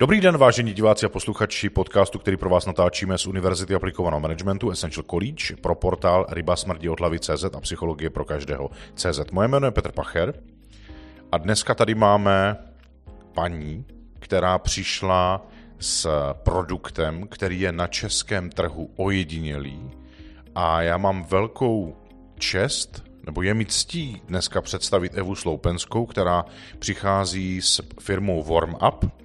Dobrý den, vážení diváci a posluchači podcastu, který pro vás natáčíme z Univerzity aplikovaného managementu Essential College pro portál Ryba smrdí od hlavy CZ a psychologie pro každého CZ. Moje jméno je Petr Pacher a dneska tady máme paní, která přišla s produktem, který je na českém trhu ojedinělý a já mám velkou čest, nebo je mi ctí dneska představit Evu Sloupenskou, která přichází s firmou Warm Up,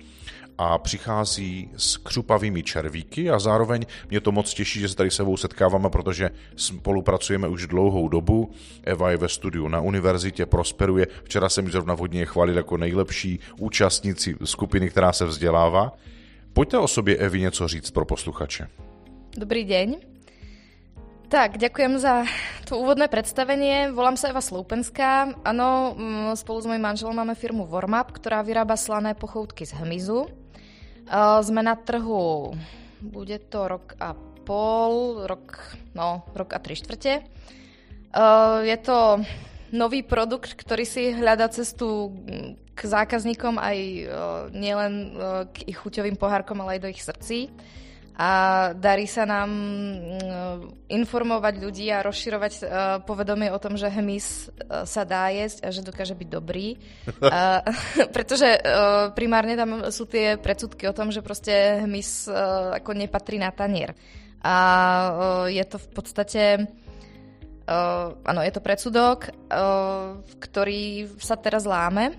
a přichází s křupavými červíky a zároveň mě to moc těší, že se tady s Evou setkáváme, protože spolupracujeme už dlouhou dobu. Eva je ve studiu na univerzitě, prosperuje. Včera jsem ji zrovna hodně chválil jako nejlepší účastníci skupiny, která se vzdělává. Pojďte o sobě, Evi, něco říct pro posluchače. Dobrý deň. Tak, ďakujem za to úvodné predstavenie. Volám sa Eva Sloupenská. Áno, mm, spolu s mojím manželom máme firmu Warmup, ktorá vyrába slané pochoutky z hmyzu. Sme na trhu, bude to rok a pol, rok, no, rok a tri štvrte. Je to nový produkt, ktorý si hľadá cestu k zákazníkom aj nielen k ich chuťovým pohárkom, ale aj do ich srdcí a darí sa nám mm, informovať ľudí a rozširovať uh, povedomie o tom, že hmyz uh, sa dá jesť a že dokáže byť dobrý. uh, pretože uh, primárne tam sú tie predsudky o tom, že proste hmyz ako nepatrí na tanier. A je to v podstate... Uh, áno, je to predsudok, uh, ktorý sa teraz láme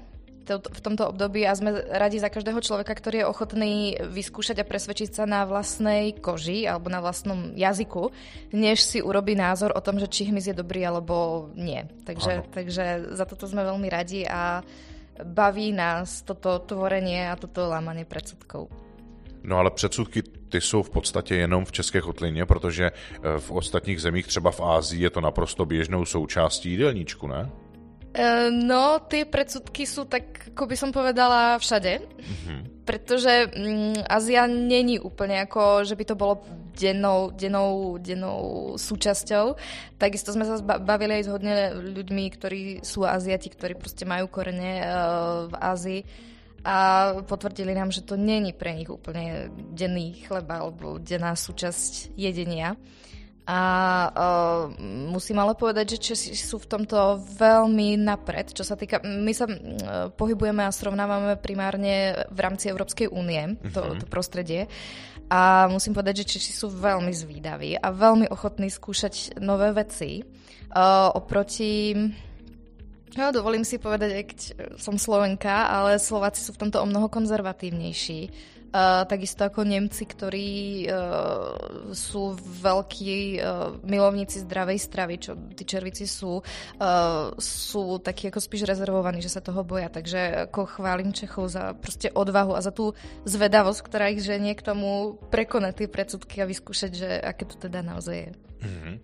v tomto období a sme radi za každého človeka, ktorý je ochotný vyskúšať a presvedčiť sa na vlastnej koži alebo na vlastnom jazyku, než si urobí názor o tom, že či hmyz je dobrý alebo nie. Takže, takže za toto sme veľmi radi a baví nás toto tvorenie a toto lámanie predsudkov. No ale předsudky ty jsou v podstatě jenom v České kotlině, protože eh, v ostatních zemích, třeba v Ázii, je to naprosto běžnou součástí jídelníčku, ne? E, no, tie predsudky sú tak, ako by som povedala, všade. Mm-hmm. Pretože mm, Azia není úplne ako, že by to bolo dennou, dennou, dennou súčasťou. Takisto sme sa bavili aj s hodne ľuďmi, ktorí sú Aziati, ktorí proste majú korene uh, v Ázii a potvrdili nám, že to není pre nich úplne denný chleba alebo denná súčasť jedenia. A uh, musím ale povedať, že Česi sú v tomto veľmi napred, čo sa týka... My sa uh, pohybujeme a srovnávame primárne v rámci Európskej únie, uh-huh. to, mhm. to prostredie. A musím povedať, že Češi sú veľmi zvídaví a veľmi ochotní skúšať nové veci. Uh, oproti... No, dovolím si povedať, keď som Slovenka, ale Slováci sú v tomto o mnoho konzervatívnejší Uh, takisto ako Nemci, ktorí uh, sú veľkí uh, milovníci zdravej stravy, čo tí červici sú, uh, sú takí ako spíš rezervovaní, že sa toho boja. Takže ako chválim Čechov za proste odvahu a za tú zvedavosť, ktorá ich ženie k tomu prekonať tie predsudky a vyskúšať, že aké to teda naozaj je. Mm-hmm.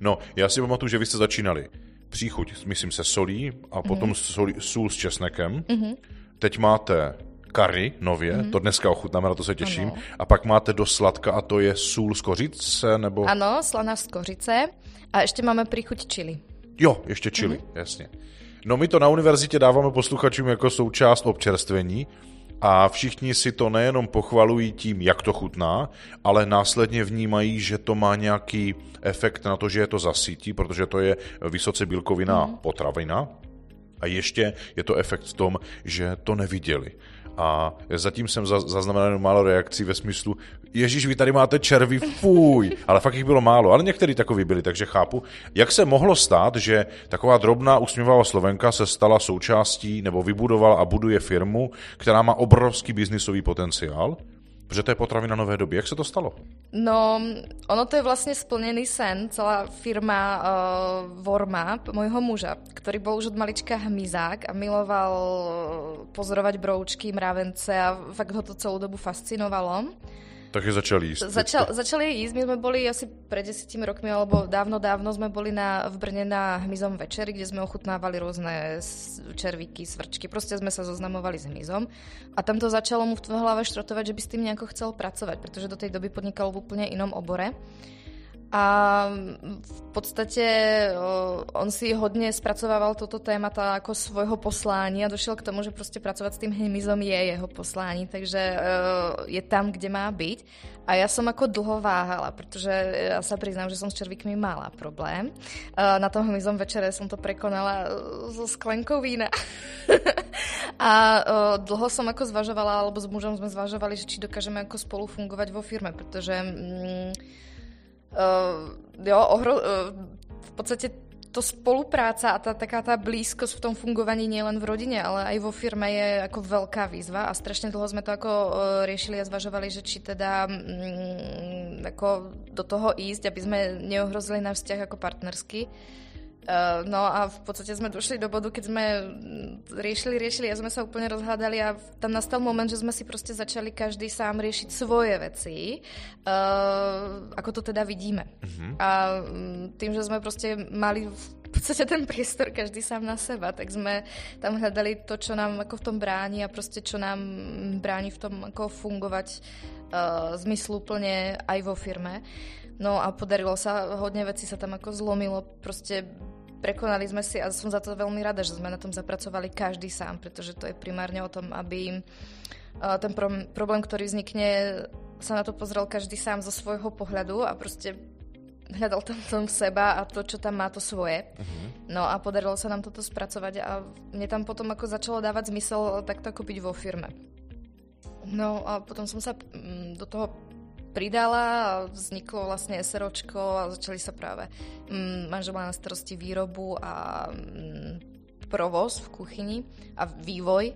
No, já si pamatuju, že vy jste začínali příchuť, myslím se solí a potom mm-hmm. solí, sůl s česnekem. Mm-hmm. Teď máte curry nově, mm-hmm. to dneska ochutnáme, na to se těším. Ano. A pak máte do sladka a to je sůl z kořice, nebo? Ano, slaná z kořice. A ještě máme príchuť čili. Jo, ještě čili, mm-hmm. jasně. No my to na univerzitě dáváme posluchačům jako součást občerstvení a všichni si to nejenom pochvalují tím, jak to chutná, ale následně vnímají, že to má nějaký efekt na to, že je to zasítí, protože to je vysoce bílkoviná mm. potravina. A ještě je to efekt v tom, že to neviděli a zatím jsem zaznamenal málo reakcí ve smyslu, Ježíš, vy tady máte červy, fuj, ale fakt jich bylo málo, ale některý takový byli, takže chápu. Jak se mohlo stát, že taková drobná usměvavá Slovenka se stala součástí nebo vybudovala a buduje firmu, která má obrovský biznisový potenciál, Protože to je potravina nové doby. Jak se to stalo? No, ono to je vlastne splnený sen. Celá firma uh, Vorma, môjho muža, ktorý bol už od malička hmyzák a miloval pozorovať broučky, mravence a fakt ho to celú dobu fascinovalo. Takže začal jísť. Začal, začali jísť, my sme boli asi pred desetimi rokmi, alebo dávno, dávno sme boli na, v Brne na hmyzom večeri, kde sme ochutnávali rôzne červíky, svrčky, proste sme sa zoznamovali s hmyzom. A tam to začalo mu v hlave štrotovať, že by s tým nejako chcel pracovať, pretože do tej doby podnikal v úplne inom obore. A v podstate on si hodne spracovával toto témata ako svojho poslání a došiel k tomu, že prostě pracovat s tým hmyzom je jeho poslání, takže je tam, kde má byť. A ja som ako dlho váhala, pretože ja sa priznám, že som s červíkmi mala problém. Na tom hmyzom večere som to prekonala so sklenkou vína. a dlho som ako zvažovala, alebo s mužom sme zvažovali, že či dokážeme ako spolu fungovať vo firme, pretože mm, Uh, jo, ohro, uh, v podstate to spolupráca a tá taká tá blízkosť v tom fungovaní nielen v rodine, ale aj vo firme je ako veľká výzva a strašne dlho sme to ako uh, riešili a zvažovali, že či teda um, ako do toho ísť, aby sme neohrozili náš vzťah ako partnersky. Uh, no a v podstate sme došli do bodu, keď sme riešili, riešili a sme sa úplne rozhádali a tam nastal moment, že sme si proste začali každý sám riešiť svoje veci, uh, ako to teda vidíme. Uh-huh. A mm, tým, že sme proste mali v podstate ten priestor každý sám na seba, tak sme tam hľadali to, čo nám ako v tom bráni a proste čo nám bráni v tom ako fungovať uh, zmysluplne aj vo firme. No a podarilo sa, hodne veci sa tam ako zlomilo, proste prekonali sme si a som za to veľmi rada, že sme na tom zapracovali každý sám, pretože to je primárne o tom, aby ten problém, ktorý vznikne, sa na to pozrel každý sám zo svojho pohľadu a proste hľadal tam, tam seba a to, čo tam má, to svoje. Uh-huh. No a podarilo sa nám toto spracovať a mne tam potom ako začalo dávať zmysel takto byť vo firme. No a potom som sa mm, do toho pridala a vzniklo vlastne SROčko a začali sa práve mm, manžel na starosti výrobu a mm, provoz v kuchyni a vývoj.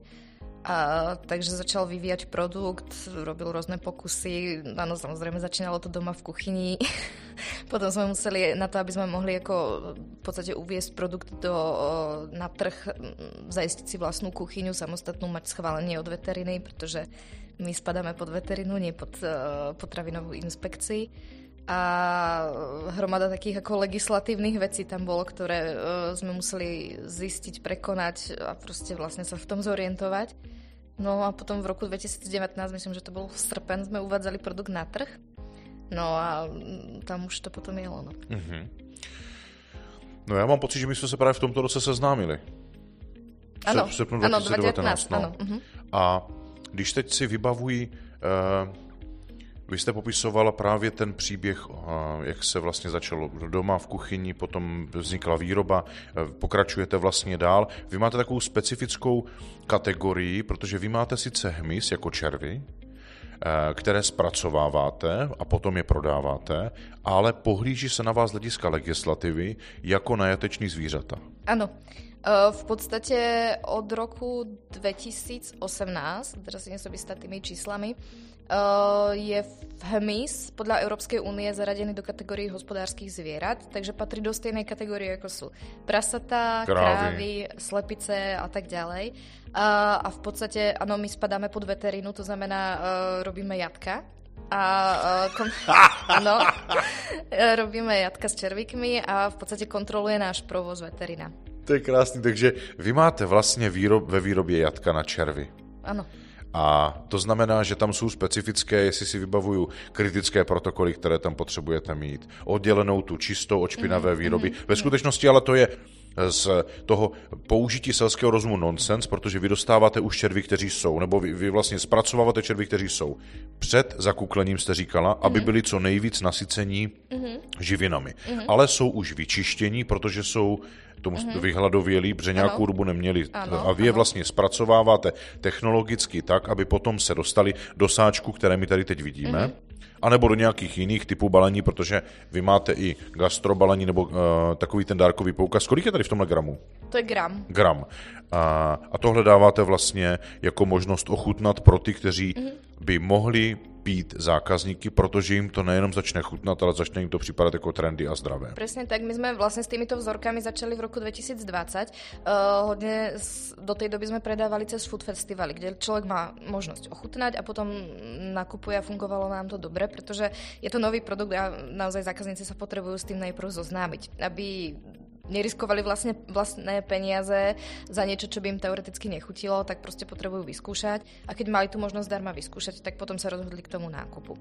A, takže začal vyvíjať produkt, robil rôzne pokusy, áno, samozrejme začínalo to doma v kuchyni. Potom sme museli na to, aby sme mohli ako v podstate uviesť produkt do, na trh, zajistiť si vlastnú kuchyňu, samostatnú, mať schválenie od veteriny, pretože my spadáme pod veterinu, nie pod uh, potravinovú inspekcii. A hromada takých ako legislatívnych vecí tam bolo, ktoré uh, sme museli zistiť, prekonať a proste vlastne sa v tom zorientovať. No a potom v roku 2019, myslím, že to bol srpen, sme uvádzali produkt na trh. No a mm, tam už to potom jelo. No. Mm-hmm. No já mám pocit, že my jsme se právě v tomto roce seznámili. Ano, v srpnu 2019. Ano, 2019 no. ano. Uh-huh. A když teď si vybavují, uh, vy jste popisovala právě ten příběh, uh, jak se vlastně začalo doma v kuchyni, potom vznikla výroba, uh, pokračujete vlastně dál. Vy máte takovou specifickou kategorii, protože vy máte sice hmyz jako červy, které zpracováváte a potom je prodáváte, ale pohlíží se na vás hlediska legislativy jako na jateční zvířata. Ano. V podstate od roku 2018, teraz nie som istá tými číslami, je hmyz podľa Európskej únie zaradený do kategórie hospodárskych zvierat, takže patrí do stejnej kategórie ako sú prasatá, krávy, krávy slepice a tak ďalej. A v podstate, áno, my spadáme pod veterínu, to znamená, robíme jatka, a kon- ano, robíme jatka s červíkmi a v podstate kontroluje náš provoz veterina. To je krásný, takže vy máte vlastně výrob, ve výrobě jatka na červy. Ano. A to znamená, že tam jsou specifické, jestli si vybavuju, kritické protokoly, které tam potřebujete mít. Oddělenou tu čistou od špinavé mm-hmm, výroby. Mm-hmm. Ve skutečnosti ale to je z toho použití selského rozumu nonsens, protože vy dostáváte už červy, kteří jsou, nebo vy, vy vlastně zpracováváte červy, kteří jsou. Před zakuklením jste říkala, mm-hmm. aby mhm. byli co nejvíc nasycení mm-hmm. živinami. Mm-hmm. Ale jsou už vyčištění, protože jsou tomu mm-hmm. vyhladovělí, protože nějakou ano. dobu neměli. Ano, a vy je vlastně zpracováváte technologicky tak, aby potom se dostali do sáčku, které my tady teď vidíme. Mm-hmm anebo do nějakých jiných typů balení, protože vy máte i gastrobalení nebo uh, takový ten dárkový poukaz. Kolik je tady v tomhle gramu? To je gram. Gram. A, a tohle dáváte vlastně jako možnost ochutnat pro ty, kteří mm-hmm. by mohli pít zákazníky, protože jim to nejenom začne chutnat, ale začne jim to připadat jako trendy a zdravé. Presne tak, my sme vlastne s týmito vzorkami začali v roku 2020. Uh, hodne do tej doby sme predávali cez food festivaly, kde človek má možnosť ochutnať a potom nakupuje a fungovalo nám to dobre, pretože je to nový produkt a naozaj zákazníci sa potrebujú s tým najprv zoznámiť, aby neriskovali vlastne vlastné peniaze za niečo, čo by im teoreticky nechutilo, tak proste potrebujú vyskúšať. A keď mali tu možnosť darma vyskúšať, tak potom sa rozhodli k tomu nákupu.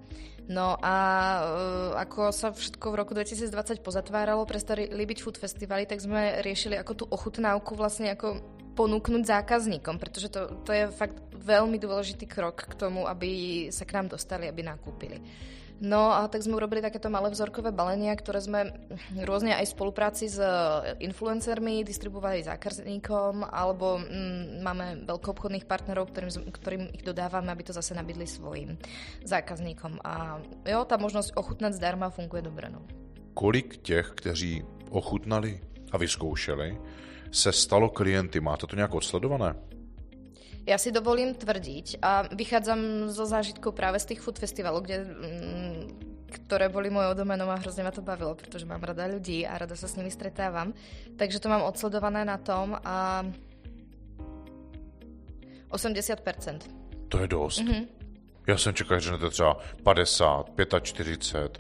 No a uh, ako sa všetko v roku 2020 pozatváralo, prestali byť food festivaly, tak sme riešili ako tú ochutnávku vlastne ako ponúknuť zákazníkom, pretože to, to je fakt veľmi dôležitý krok k tomu, aby sa k nám dostali, aby nakúpili. No a tak sme urobili takéto malé vzorkové balenia, ktoré sme rôzne aj v spolupráci s influencermi distribuovali zákazníkom, alebo mm, máme veľkoobchodných partnerov, ktorým, ktorým ich dodávame, aby to zase nabídli svojim zákazníkom. A jo, tá možnosť ochutnať zdarma funguje dobre. No. Kolik těch, kteří ochutnali a vyzkoušeli, se stalo klienty? Máte to nějak odsledované? Ja si dovolím tvrdiť a vychádzam zo zážitkov práve z tých food festivalov, kde, mm, ktoré boli mojou domenou a hrozne ma to bavilo, pretože mám rada ľudí a rada sa s nimi stretávam. Takže to mám odsledované na tom a 80%. To je dost. Mm-hmm. Já jsem čekal, že to třeba 50, 45,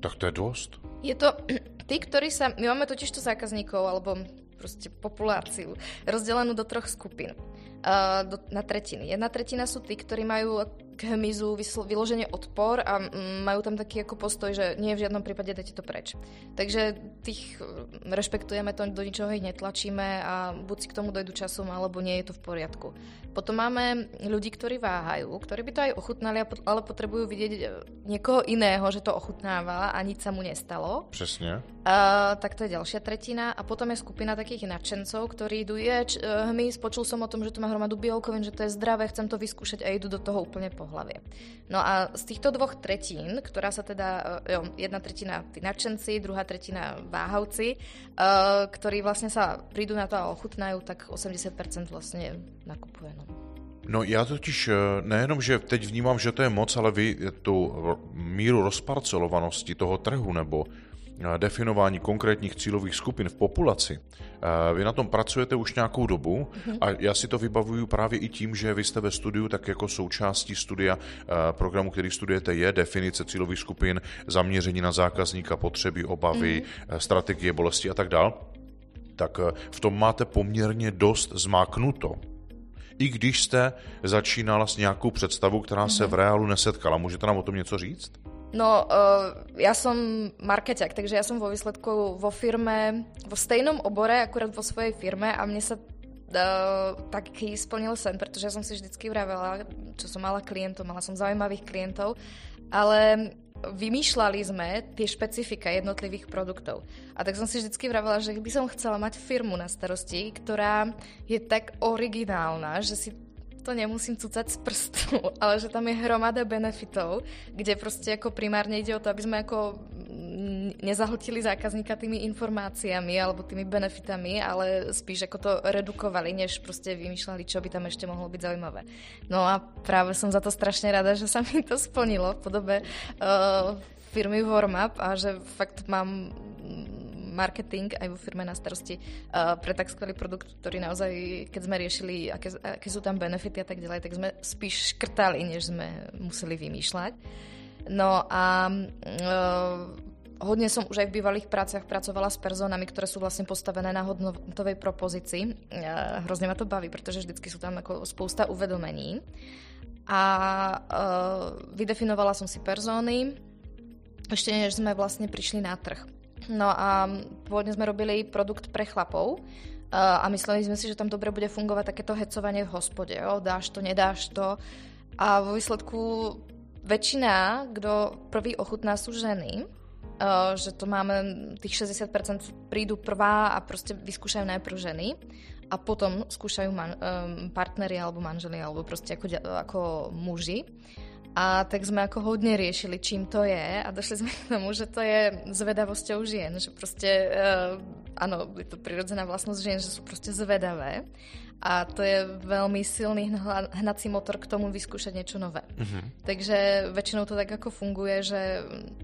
tak to je dost. Je to, tí, ktorí sa, my máme totiž to zákazníkov, alebo proste populáciu, rozdelenú do troch skupín. Do, na tretiny. Jedna tretina sú tí, ktorí majú k hmyzu vyloženie odpor a majú tam taký ako postoj, že nie v žiadnom prípade dajte to preč. Takže tých rešpektujeme to, do ničoho ich netlačíme a buď si k tomu dojdu časom, alebo nie je to v poriadku. Potom máme ľudí, ktorí váhajú, ktorí by to aj ochutnali, ale potrebujú vidieť e, niekoho iného, že to ochutnáva a nič sa mu nestalo. Přesne. Uh, tak to je ďalšia tretina. A potom je skupina takých nadšencov, ktorí idú, je, uh, hmyz, počul som o tom, že to má hromadu bielkovín, že to je zdravé, chcem to vyskúšať a idú do toho úplne po hlavie. No a z týchto dvoch tretín, ktorá sa teda, e, jo, jedna tretina tí nadšenci, druhá tretina váhavci, uh, ktorí vlastne sa prídu na to a ochutnajú, tak 80% vlastne nakupuje. No. No já totiž nejenom, že teď vnímám, že to je moc, ale vy tu míru rozparcelovanosti toho trhu nebo definování konkrétních cílových skupin v populaci. Vy na tom pracujete už nějakou dobu a já si to vybavuju právě i tím, že vy jste ve studiu, tak jako součástí studia programu, který studujete, je definice cílových skupin, zaměření na zákazníka, potřeby, obavy, mm. strategie, bolesti a tak dál. Tak v tom máte poměrně dost zmáknuto i když jste začínala s nějakou představou, která se v reálu nesetkala. Můžete nám o tom něco říct? No, uh, ja som markeťák, takže ja som vo výsledku vo firme, vo stejnom obore, akurát vo svojej firme a mne sa uh, taký splnil sen, pretože ja som si vždycky vravela, čo som mala klientov, mala som zaujímavých klientov, ale vymýšľali sme tie špecifika jednotlivých produktov. A tak som si vždycky vravela, že by som chcela mať firmu na starosti, ktorá je tak originálna, že si to nemusím cucať z prstu, ale že tam je hromada benefitov, kde proste ako primárne ide o to, aby sme ako mm, nezahltili zákazníka tými informáciami alebo tými benefitami, ale spíš ako to redukovali, než proste vymýšľali, čo by tam ešte mohlo byť zaujímavé. No a práve som za to strašne rada, že sa mi to splnilo v podobe uh, firmy Warmup a že fakt mám marketing aj vo firme na starosti uh, pre tak skvelý produkt, ktorý naozaj, keď sme riešili, aké, aké sú tam benefity a tak ďalej, tak sme spíš škrtali, než sme museli vymýšľať. No a uh, hodne som už aj v bývalých práciach pracovala s personami, ktoré sú vlastne postavené na hodnotovej propozícii. Uh, hrozne ma to baví, pretože vždycky sú tam ako spousta uvedomení. A vydefinovala som si persóny, ešte než sme vlastne prišli na trh. No a pôvodne sme robili produkt pre chlapov a mysleli sme si, že tam dobre bude fungovať takéto hecovanie v hospode. Jo? Dáš to, nedáš to. A vo výsledku väčšina, kto prvý ochutná, sú ženy. že to máme, tých 60% prídu prvá a proste vyskúšajú najprv ženy a potom skúšajú man, um, partnery alebo manželi alebo proste ako, ako muži. A tak sme ako hodne riešili, čím to je a došli sme k tomu, že to je zvedavosťou žien, že proste, uh, áno, je to prirodzená vlastnosť žien, že sú proste zvedavé a to je veľmi silný hnací motor k tomu vyskúšať niečo nové. Uh-huh. Takže väčšinou to tak ako funguje, že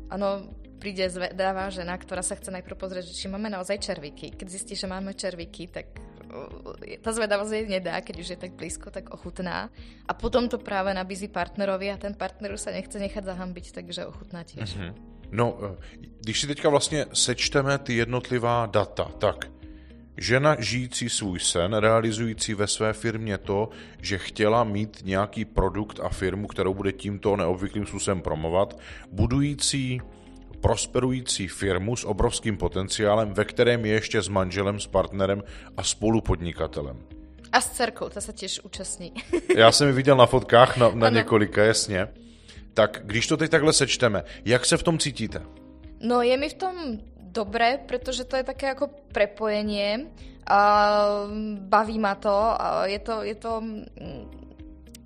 áno, príde zvedavá žena, ktorá sa chce najprv pozrieť, či máme naozaj červíky. Keď zistí, že máme červíky, tak tá zvedavosť jej nedá, keď už je tak blízko, tak ochutná. A potom to práve nabízí partnerovi a ten partner už sa nechce nechať zahambiť, takže ochutná tiež. Mm-hmm. No, eh, když si teďka vlastně sečteme ty jednotlivá data, tak žena žijící svůj sen, realizující ve své firmě to, že chtěla mít nějaký produkt a firmu, kterou bude tímto neobvyklým způsobem promovat, budující prosperující firmu s obrovským potenciálem, ve kterém je ještě s manželem, s partnerem a spolupodnikatelem. A s dcerkou, ta se těž účastní. Já jsem ji viděl na fotkách na, na několika, jasně. Tak když to teď takhle sečteme, jak se v tom cítíte? No je mi v tom dobré, protože to je také jako prepojenie. A baví ma to. A je to, je to,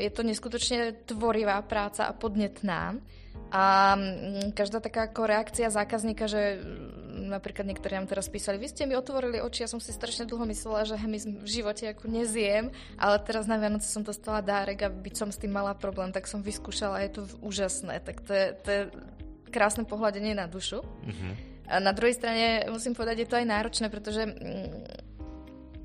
je to neskutočne tvorivá práca a podnetná. A mm, každá taká ako reakcia zákazníka, že mm, napríklad niektorí nám teraz písali, vy ste mi otvorili oči, ja som si strašne dlho myslela, že hemiz v živote ako nezjem, ale teraz na Vianoce som dostala dárek a byť som s tým mala problém, tak som vyskúšala a je to úžasné. Tak to je, to je krásne pohľadenie na dušu. Mm-hmm. A na druhej strane musím povedať, je to aj náročné, pretože mm,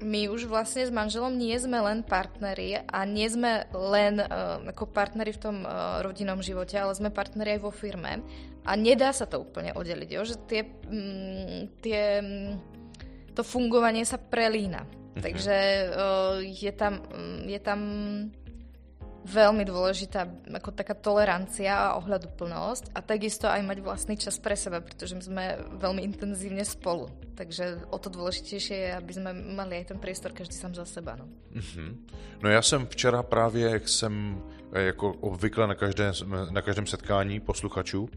my už vlastne s manželom nie sme len partneri a nie sme len uh, ako partneri v tom uh, rodinnom živote, ale sme partneri aj vo firme a nedá sa to úplne oddeliť, jo? že tie, mm, tie, mm, to fungovanie sa prelína. Mhm. Takže uh, je tam, mm, je tam veľmi dôležitá ako taká tolerancia a ohľaduplnosť a takisto aj mať vlastný čas pre seba, pretože my sme veľmi intenzívne spolu. Takže o to dôležitejšie je, aby sme mali aj ten priestor každý sám za seba. No, mm-hmm. no já jsem včera právě, jak jsem jako obvykle na, každé, na každém setkání posluchačů,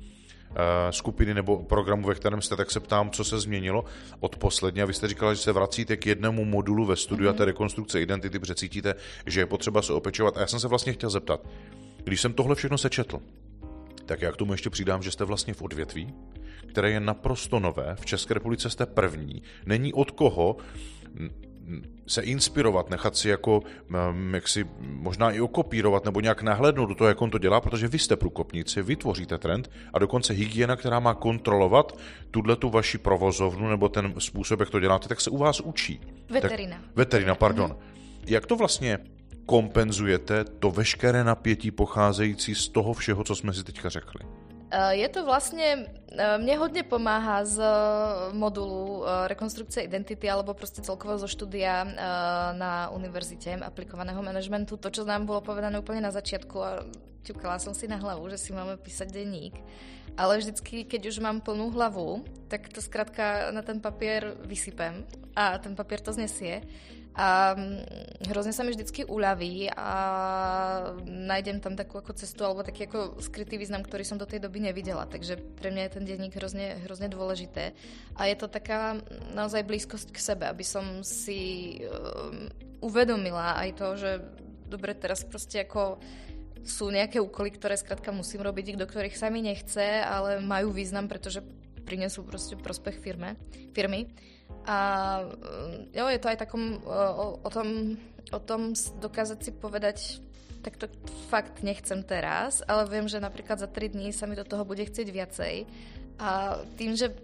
Eh, skupiny nebo programu, ve kterém jste, tak se ptám, co se změnilo od posledně. A vy jste říkala, že se vracíte k jednému modulu ve studiu mm-hmm. a té rekonstrukce identity, protože cítíte, že je potřeba se opečovat. A já jsem se vlastně chtěl zeptat, když jsem tohle všechno sečetl, tak já k tomu ještě přidám, že jste vlastně v odvětví, které je naprosto nové. V České republice jste první. Není od koho se inspirovat, nechat si jako, jak si možná i okopírovat nebo nějak nahlédnout do toho, jak on to dělá, protože vy jste průkopníci, vytvoříte trend a dokonce hygiena, která má kontrolovat tuhle tu vaši provozovnu nebo ten způsob, jak to děláte, tak se u vás učí. Veterina. Tak, veterina, pardon. Mm-hmm. Jak to vlastně kompenzujete, to veškeré napětí pocházející z toho všeho, co jsme si teďka řekli? Eh, je to vlastne, eh, mne hodne pomáha z eh, modulu rekonstrukcie identity alebo proste celkovo zo štúdia na univerzite aplikovaného manažmentu. To, čo nám bolo povedané úplne na začiatku a ťukala som si na hlavu, že si máme písať denník. Ale vždycky, keď už mám plnú hlavu, tak to zkrátka na ten papier vysypem a ten papier to znesie. A mm, hrozně sa mi vždycky uľaví a nájdem tam takú ako cestu alebo taký ako skrytý význam, ktorý som do tej doby nevidela. Takže pre mňa je ten denník hrozne, hrozne dôležité. A je to taká mm, naozaj blízkosť k sebe, aby som si um, uvedomila aj to, že dobre, teraz proste ako sú nejaké úkoly, ktoré skrátka musím robiť, do ktorých sa mi nechce, ale majú význam, pretože prinesú proste prospech firme, firmy. A jo, je to aj takom o, o, tom, o tom dokázať si povedať, tak to fakt nechcem teraz, ale viem, že napríklad za 3 dní sa mi do toho bude chcieť viacej. A tým, že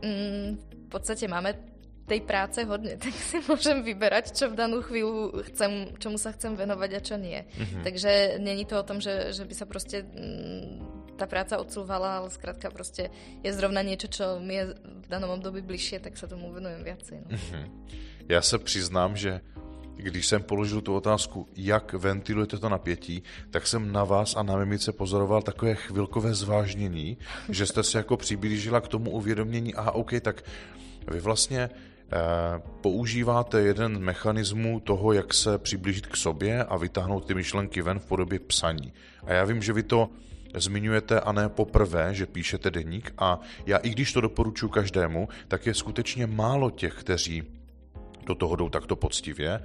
mm, v podstate máme tej práce hodne, tak si môžem vyberať, čo v danú chvíľu chcem, čomu sa chcem venovať a čo nie. Mm-hmm. Takže není to o tom, že, že by sa proste mm, tá práca odsúvala, ale zkrátka proste je zrovna niečo, čo mi je v danom období bližšie, tak sa tomu venujem viacej. No. Mm-hmm. Já se přiznám, že když jsem položil tu otázku, jak ventilujete to napětí, tak jsem na vás a na mimice pozoroval takové chvilkové zvážnění, že jste se jako přiblížila k tomu uvědomění, aha, OK, tak vy vlastně používáte jeden mechanismu toho, jak se přiblížit k sobě a vytáhnout ty myšlenky ven v podobě psaní. A já vím, že vy to zmiňujete a ne poprvé, že píšete deník a já i když to doporučuji každému, tak je skutečně málo těch, kteří do toho jdou takto poctivě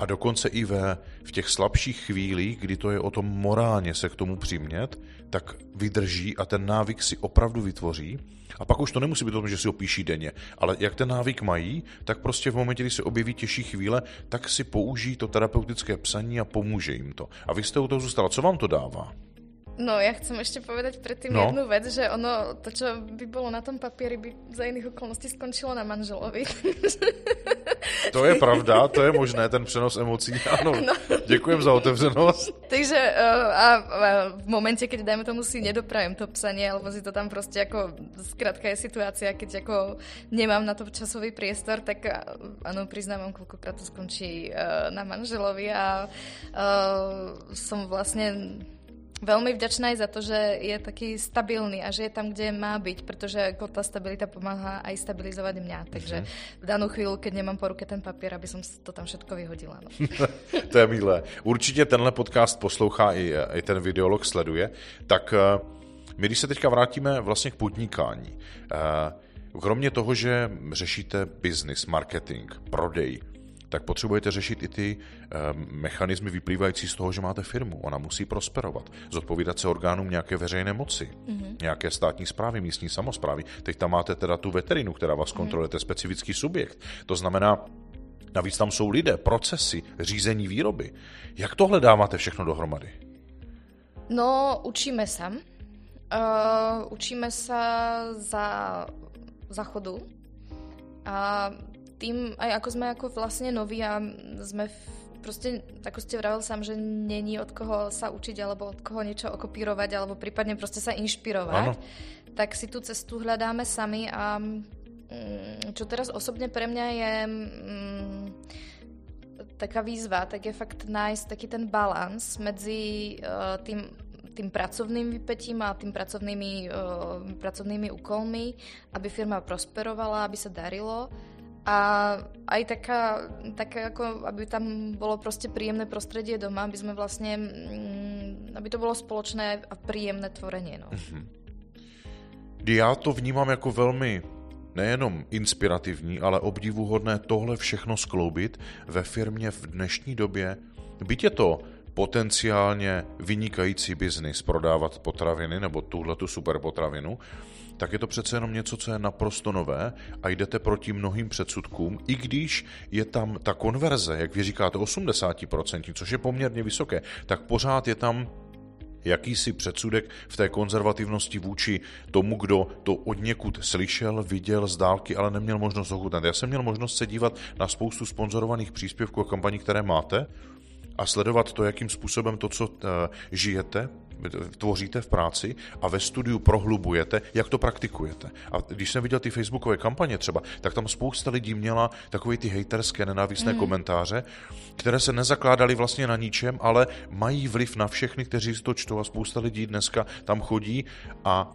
a dokonce i ve, v těch slabších chvílích, kdy to je o tom morálně se k tomu přimět, tak vydrží a ten návyk si opravdu vytvoří. A pak už to nemusí být o tom, že si ho píší denně, ale jak ten návyk mají, tak prostě v momentě, kdy se objeví těžší chvíle, tak si použijí to terapeutické psaní a pomůže jim to. A vy jste u toho zůstala. Co vám to dává? No, ja chcem ešte povedať predtým no. jednu vec, že ono, to, čo by bolo na tom papieri, by za iných okolností skončilo na manželovi. To je pravda, to je možné, ten přenos emocí. Ano, no. děkujem za otevřenost. Takže uh, a, a v momente, keď dajme tomu si nedoprajem to psanie, alebo si to tam prostě ako, zkrátka je situácia, keď ako nemám na to časový priestor, tak áno, priznávam, koľkokrát to skončí uh, na manželovi a uh, som vlastne veľmi vďačná aj za to, že je taký stabilný a že je tam, kde má byť, pretože ako tá stabilita pomáha aj stabilizovať mňa. Takže v danú chvíľu, keď nemám po ruke ten papier, aby som to tam všetko vyhodila. No. to je milé. Určitě tenhle podcast poslouchá i, i ten videolog sleduje. Tak eh, my, když se teďka vrátíme vlastně k podnikání, eh, kromě toho, že řešíte business, marketing, prodej, tak potřebujete řešit i ty e, mechanismy vyplývající z toho, že máte firmu. Ona musí prosperovat, zodpovídat se orgánům nějaké veřejné moci, mm-hmm. nějaké státní zprávy, místní samozprávy. Teď tam máte teda tu veterinu, která vás mm-hmm. kontroluje, to je specifický subjekt. To znamená, navíc tam jsou lidé, procesy, řízení výroby. Jak tohle dáváte všechno dohromady? No, učíme sa. Uh, učíme sa za záchodu. A tým, aj ako sme ako vlastne noví a sme v, proste, ako ste vravel sám, že není od koho sa učiť alebo od koho niečo okopírovať alebo prípadne proste sa inšpirovať, ano. tak si tú cestu hľadáme sami a mm, čo teraz osobne pre mňa je mm, taká výzva, tak je fakt nájsť taký ten balans medzi uh, tým tým pracovným vypetím a tým pracovnými, uh, pracovnými úkolmi, aby firma prosperovala, aby sa darilo a aj taká, taká ako, aby tam bolo proste príjemné prostredie doma, aby sme vlastne, mm, aby to bolo spoločné a príjemné tvorenie. No. Mm-hmm. Já to vnímám jako velmi nejenom inspirativní, ale obdivuhodné tohle všechno skloubit ve firmě v dnešní době. Byť je to potenciálně vynikající biznis prodávat potraviny nebo tuhle tu super potravinu, tak je to přece jenom něco, co je naprosto nové a jdete proti mnohým předsudkům, i když je tam ta konverze, jak vy říkáte, 80%, což je poměrně vysoké, tak pořád je tam jakýsi předsudek v té konzervativnosti vůči tomu, kdo to od někud slyšel, viděl z dálky, ale neměl možnost ochutnat. Já jsem měl možnost se dívat na spoustu sponzorovaných příspěvků a kampaní, které máte a sledovat to, jakým způsobem to, co uh, žijete, tvoříte v práci a ve studiu prohlubujete, jak to praktikujete. A když jsem viděl ty facebookové kampaně třeba, tak tam spousta lidí měla takové ty hejterské nenávistné mm. komentáře, které se nezakládaly vlastně na ničem, ale mají vliv na všechny, kteří to čtou a spousta lidí dneska tam chodí a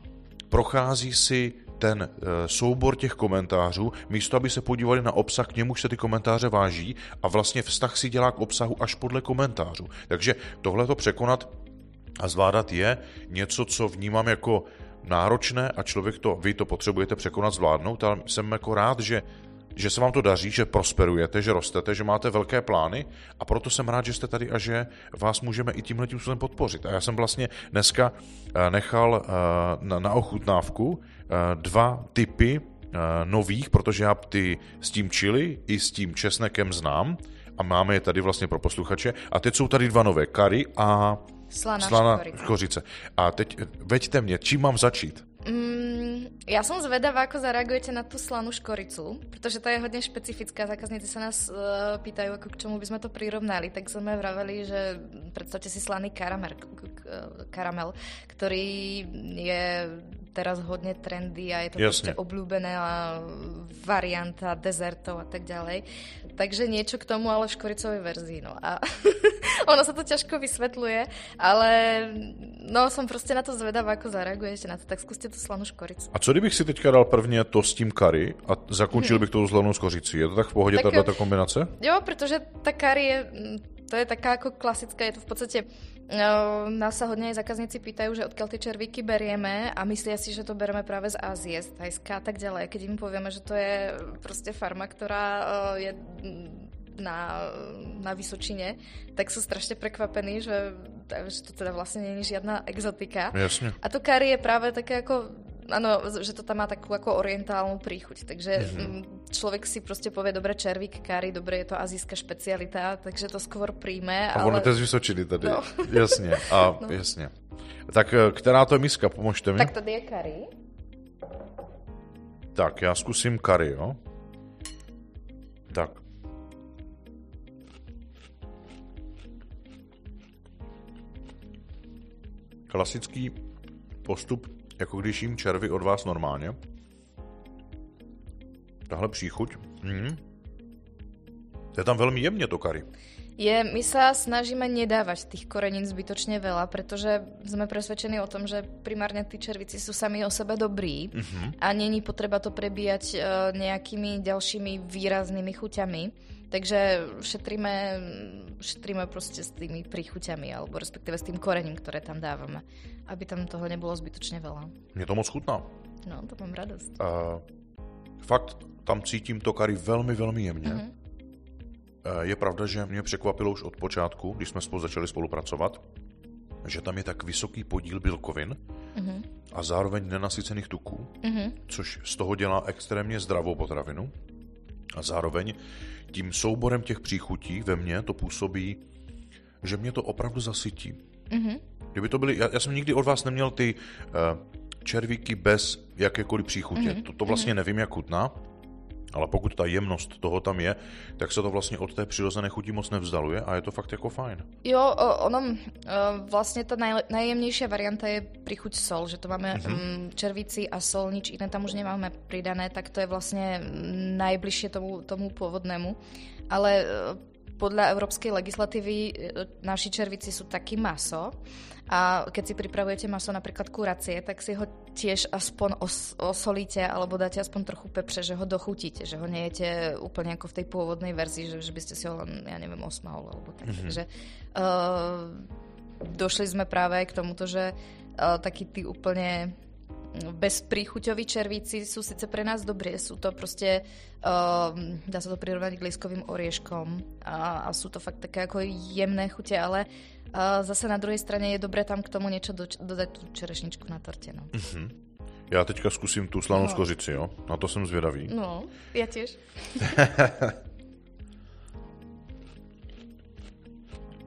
prochází si ten e, soubor těch komentářů, místo aby se podívali na obsah, k němuž se ty komentáře váží a vlastně vztah si dělá k obsahu až podle komentářů. Takže tohle to překonat a zvládat je něco, co vnímám jako náročné a člověk to, vy to potřebujete překonat, zvládnout, ale jsem jako rád, že že se vám to daří, že prosperujete, že rostete, že máte velké plány a proto jsem rád, že jste tady a že vás můžeme i tímhle tím způsobem podpořit. A já jsem vlastně dneska eh, nechal eh, na, ochutnávku eh, dva typy nových, protože já ty s tím čili i s tím česnekem znám a máme je tady vlastně pro posluchače. A teď jsou tady dva nové, kary a Slana, Slana škorice. A teď veďte mě, čím mám začít? Mm, ja som zvedavá, ako zareagujete na tú slanú škoricu, pretože to je hodne špecifická. Zákazníci sa nás uh, pýtajú, ako k čomu by sme to prirovnali. Tak sme vraveli, že predstavte si slaný karamel, karamel ktorý je teraz hodne trendy a je to obľúbená varianta dezertov a tak ďalej. Takže niečo k tomu, ale v škoricovej verzii. No. A ono sa to ťažko vysvetľuje, ale no som prostě na to zvedavá, ako zareagujete na to. Tak skúste tu slanú škoricu. A co kdybych si teďka dal prvně to s tím kary a zakončil bych tou slanou škorici? Je to tak v pohodě tato kombinace? Jo, protože ta kary je, to je taká ako klasická, je to v podstate No, nás sa hodne aj zákazníci pýtajú, že odkiaľ tie červíky berieme a myslia si, že to bereme práve z Ázie, z Thajska a tak ďalej. Keď im povieme, že to je proste farma, ktorá je na, na Vysočine, tak sú strašne prekvapení, že, že to teda vlastne nie je žiadna exotika. Jasne. A to kari je práve také ako áno, že to tam má takú ako orientálnu príchuť, takže mm-hmm. človek si proste povie, dobre, červík, kari, dobre, je to azijská špecialita, takže to skôr príjme. A ale... ono to je z Vysočiny tady, no. jasně, a no. jasně. Tak eh, která to je miska, pomožte mi. Tak tady je kari. Tak, já zkusím kari, jo. Tak. Klasický postup, jako když jím červy od vás normálně. Tahle příchuť. Mm. Je tam veľmi jemne to kari. Je, my sa snažíme nedávať tých korenín zbytočne veľa, pretože sme presvedčení o tom, že primárne tí červici sú sami o sebe dobrí uh-huh. a není potreba to prebíjať uh, nejakými ďalšími výraznými chuťami. Takže šetríme, šetríme proste s tými príchuťami, alebo respektíve s tým korením, ktoré tam dávame, aby tam toho nebolo zbytočne veľa. Mne to moc chutná. No, to mám radosť. Uh, fakt, tam cítím to kari veľmi, veľmi jemne. Uh-huh je pravda, že mě překvapilo už od počátku, když jsme spolu začali spolupracovat, že tam je tak vysoký podíl bílkovin uh-huh. a zároveň nenasycených tuků, uh-huh. což z toho dělá extrémně zdravou potravinu. A zároveň tím souborem těch příchutí ve mně to působí, že mě to opravdu zasytí. Uh-huh. Kdyby to byly, já, já jsem nikdy od vás neměl ty uh, červíky bez jakékoliv příchutě. Uh-huh. To, to vlastně uh-huh. nevím, jak chutná. Ale pokud ta jemnost toho tam je, tak se to vlastně od té přirozené chuti moc nevzdaluje a je to fakt jako fajn. Jo, ono, vlastně ta nej, najjemnější varianta je prichuť sol, že to máme uh-huh. červíci a sol, nič iné tam už nemáme pridané, tak to je vlastně najbližšie tomu, tomu pôvodnému. Ale e, podľa európskej legislatívy e, naši červíci sú taký maso, a keď si pripravujete maso napríklad kuracie, tak si ho tiež aspoň os- osolíte alebo dáte aspoň trochu pepře, že ho dochutíte, že ho nejete úplne ako v tej pôvodnej verzii, že, že by ste si ho len, ja neviem, osmahol alebo tak. Mm-hmm. Takže uh, došli sme práve aj k tomuto, že uh, taký tí úplne bezpríchuťoví červíci sú síce pre nás dobré, sú to proste, uh, dá sa to prirovnať k lískovým orieškom a, a sú to fakt také ako jemné chute, ale a zase na druhej strane je dobré tam k tomu niečo do, dodať tú čerešničku na torte. No. Uh-huh. Já teďka zkusím tu slanou no. skořici, jo? Na to jsem zvědavý. No, já těž.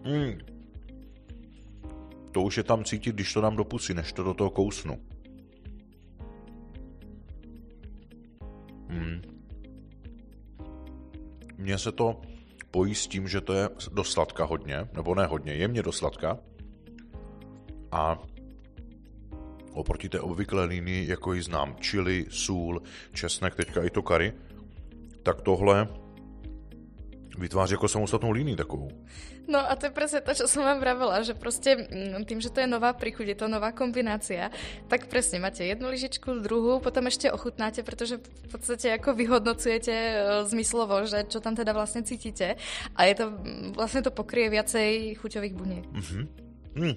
mm. To už je tam cítit, když to dám do pusy, než to do toho kousnu. Mně se to pojí s tím, že to je do sladka hodně, nebo ne hodně, jemně do sladka. A oproti té obvyklé línii, jako ji znám, čili, sůl, česnek, teďka i to kary, tak tohle vytváří jako samostatnou línii takovou. No a to je presne to, čo som vám vravela, že proste mm, tým, že to je nová príchuť, je to nová kombinácia, tak presne máte jednu lyžičku, druhú, potom ešte ochutnáte, pretože v podstate ako vyhodnocujete e, zmyslovo, že čo tam teda vlastne cítite a je to, vlastne to pokrie viacej chuťových buniek. Mm-hmm. Mm.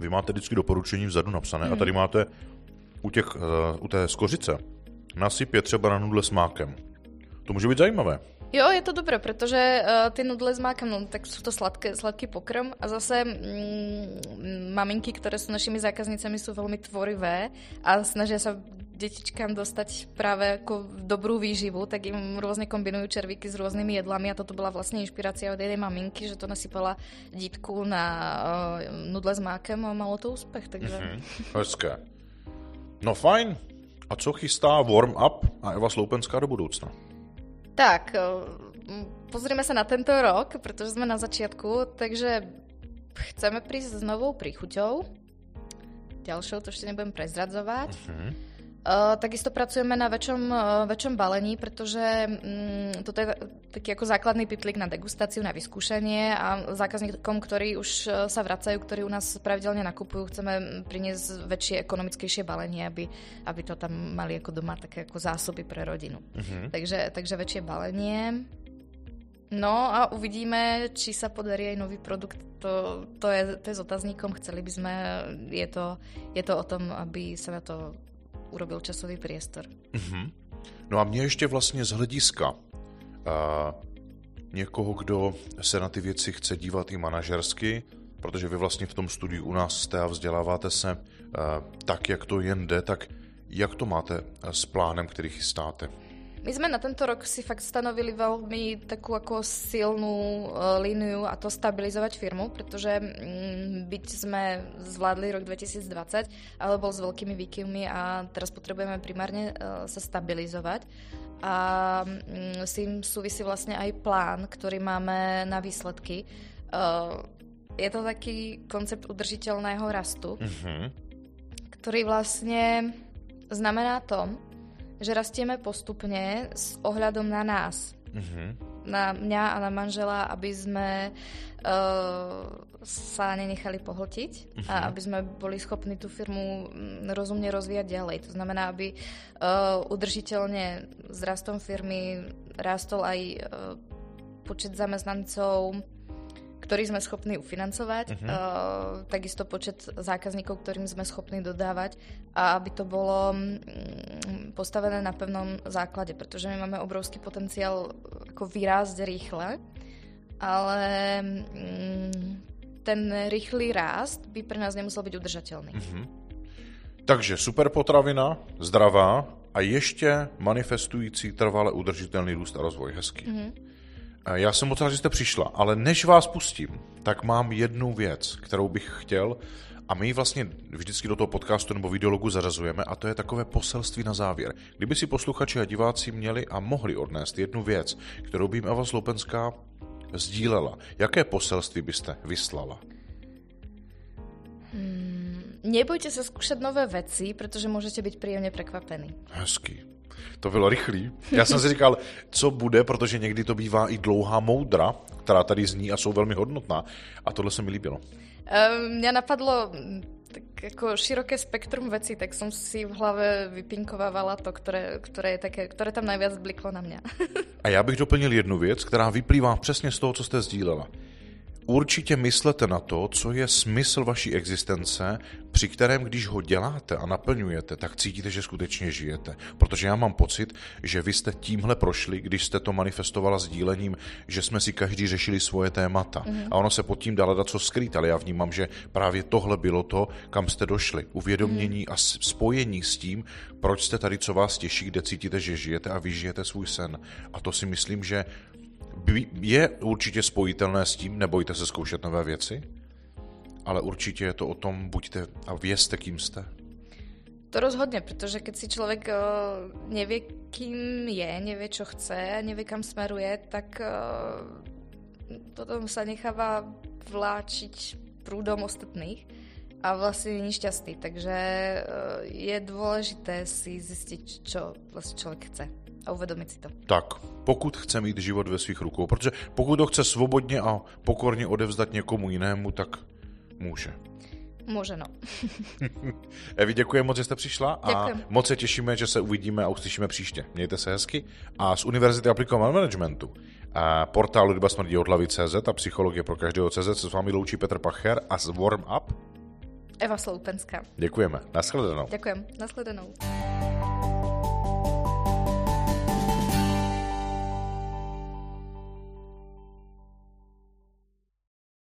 Vy máte vždycky doporučení vzadu napsané mm. a tady máte u, těch, uh, u té skořice nasyp je třeba na nudle s mákem. To může být zajímavé. Jo, je to dobré, protože uh, ty nudle s mákem, no, tak sú to sladké, sladký pokrm a zase mm, maminky, ktoré sú našimi zákaznicami, sú veľmi tvorivé a snažia sa detičkám dostať práve ako dobrú výživu, tak im rôzne kombinujú červíky s rôznymi jedlami a toto bola vlastne inšpirácia od jednej maminky, že to nasypala dítku na uh, nudle s mákem a malo to úspech, takže... Mm-hmm. Hezké. No fajn. A co chystá Warm Up a Eva Sloupenská do budoucna? Tak, pozrieme sa na tento rok, pretože sme na začiatku, takže chceme prísť s novou príchuťou. Ďalšou, to ešte nebudem prezradzovať. Uh-huh. Takisto pracujeme na väčšom, väčšom balení, pretože um, toto je taký ako základný pitlík na degustáciu, na vyskúšanie a zákazníkom, ktorí už sa vracajú, ktorí u nás pravidelne nakupujú, chceme priniesť väčšie, ekonomickejšie balenie, aby, aby to tam mali ako doma také ako zásoby pre rodinu. Uh-huh. Takže, takže väčšie balenie. No a uvidíme, či sa podarí aj nový produkt. To, to, je, to je s otazníkom. Chceli by sme, je to, je to o tom, aby sa na to urobil časový priestor. Uh-huh. No a mě ještě vlastně z hlediska uh, někoho, kdo se na ty věci chce dívat i manažersky, protože vy vlastně v tom studiu u nás jste a vzděláváte se uh, tak, jak to jen jde, tak Jak to máte s plánem, který chystáte? My sme na tento rok si fakt stanovili veľmi takú ako silnú uh, líniu a to stabilizovať firmu, pretože mm, byť sme zvládli rok 2020, ale bol s veľkými výkyvmi a teraz potrebujeme primárne uh, sa stabilizovať. A mm, s tým súvisí vlastne aj plán, ktorý máme na výsledky. Uh, je to taký koncept udržiteľného rastu, uh-huh. ktorý vlastne znamená to, že rastieme postupne s ohľadom na nás. Mm-hmm. Na mňa a na manžela, aby sme uh, sa nenechali pohltiť mm-hmm. a aby sme boli schopní tú firmu mm, rozumne rozvíjať ďalej. To znamená, aby uh, udržiteľne s rastom firmy rástol aj uh, počet zamestnancov, ktorý sme schopní ufinancovať, uh-huh. uh, takisto počet zákazníkov, ktorým sme schopní dodávať a aby to bolo um, postavené na pevnom základe, pretože my máme obrovský potenciál ako vyrásť rýchle, ale um, ten rýchly rást by pre nás nemusel byť udržateľný. Uh-huh. Takže super potravina, zdravá a ještě manifestující trvale udržitelný růst a rozvoj. Hezký. Uh-huh. Já jsem moc rád, že jste přišla, ale než vás pustím, tak mám jednu věc, kterou bych chtěl, a my vlastně vždycky do toho podcastu nebo videologu zařazujeme a to je takové poselství na závěr. Kdyby si posluchači a diváci měli a mohli odnést jednu věc, kterou by jim Eva Sloupenská sdílela, jaké poselství byste vyslala? Hmm, nebojte sa skúšať nové veci, pretože môžete byť príjemne prekvapení. Hezký. To bylo rychlý. Já jsem si říkal, co bude, protože někdy to bývá i dlouhá moudra, která tady zní a jsou velmi hodnotná. A tohle se mi líbilo. Um, mňa napadlo tak ako široké spektrum vecí, tak som si v hlave vypinkovávala to, ktoré, ktoré, je také, ktoré tam najviac bliklo na mňa. a já bych doplnil jednu věc, která vyplývá přesně z toho, co jste sdílela. Určitě myslete na to, co je smysl vaší existence, při kterém, když ho děláte a naplňujete, tak cítíte, že skutečně žijete. Protože já mám pocit, že vy jste tímhle prošli, když jste to manifestovala s dílením, že jsme si každý řešili svoje témata. Mm-hmm. A ono se pod tím dát co skrýt, ale já vnímám, že právě tohle bylo to, kam jste došli. Uvědomění mm-hmm. a spojení s tím, proč jste tady, co vás těší, kde cítíte, že žijete a vy žijete svůj sen. A to si myslím, že je určitě spojitelné s tím, nebojte se zkoušet nové věci, ale určitě je to o tom, buďte a vězte, kým jste. To rozhodne, pretože keď si človek uh, nevie, kým je, nevie, čo chce, nevie, kam smeruje, tak uh, potom sa necháva vláčiť prúdom ostatných a vlastne není šťastný. Takže uh, je dôležité si zistiť, čo vlastne človek chce a uvědomit si to. Tak, pokud chce mít život ve svých rukou, protože pokud ho chce svobodně a pokorně odevzdat někomu jinému, tak může. Může, no. Evi, děkuji moc, že jste přišla a Děkujem. moc se těšíme, že se uvidíme a uslyšíme příště. Mějte se hezky a z Univerzity aplikovaného managementu a portálu Ryba smrdí od CZ a psychologie pro každého CZ se s vámi loučí Petr Pacher a z Warm Up Eva Sloupenská. Děkujeme. Naschledanou. Děkujem. Naschledanou.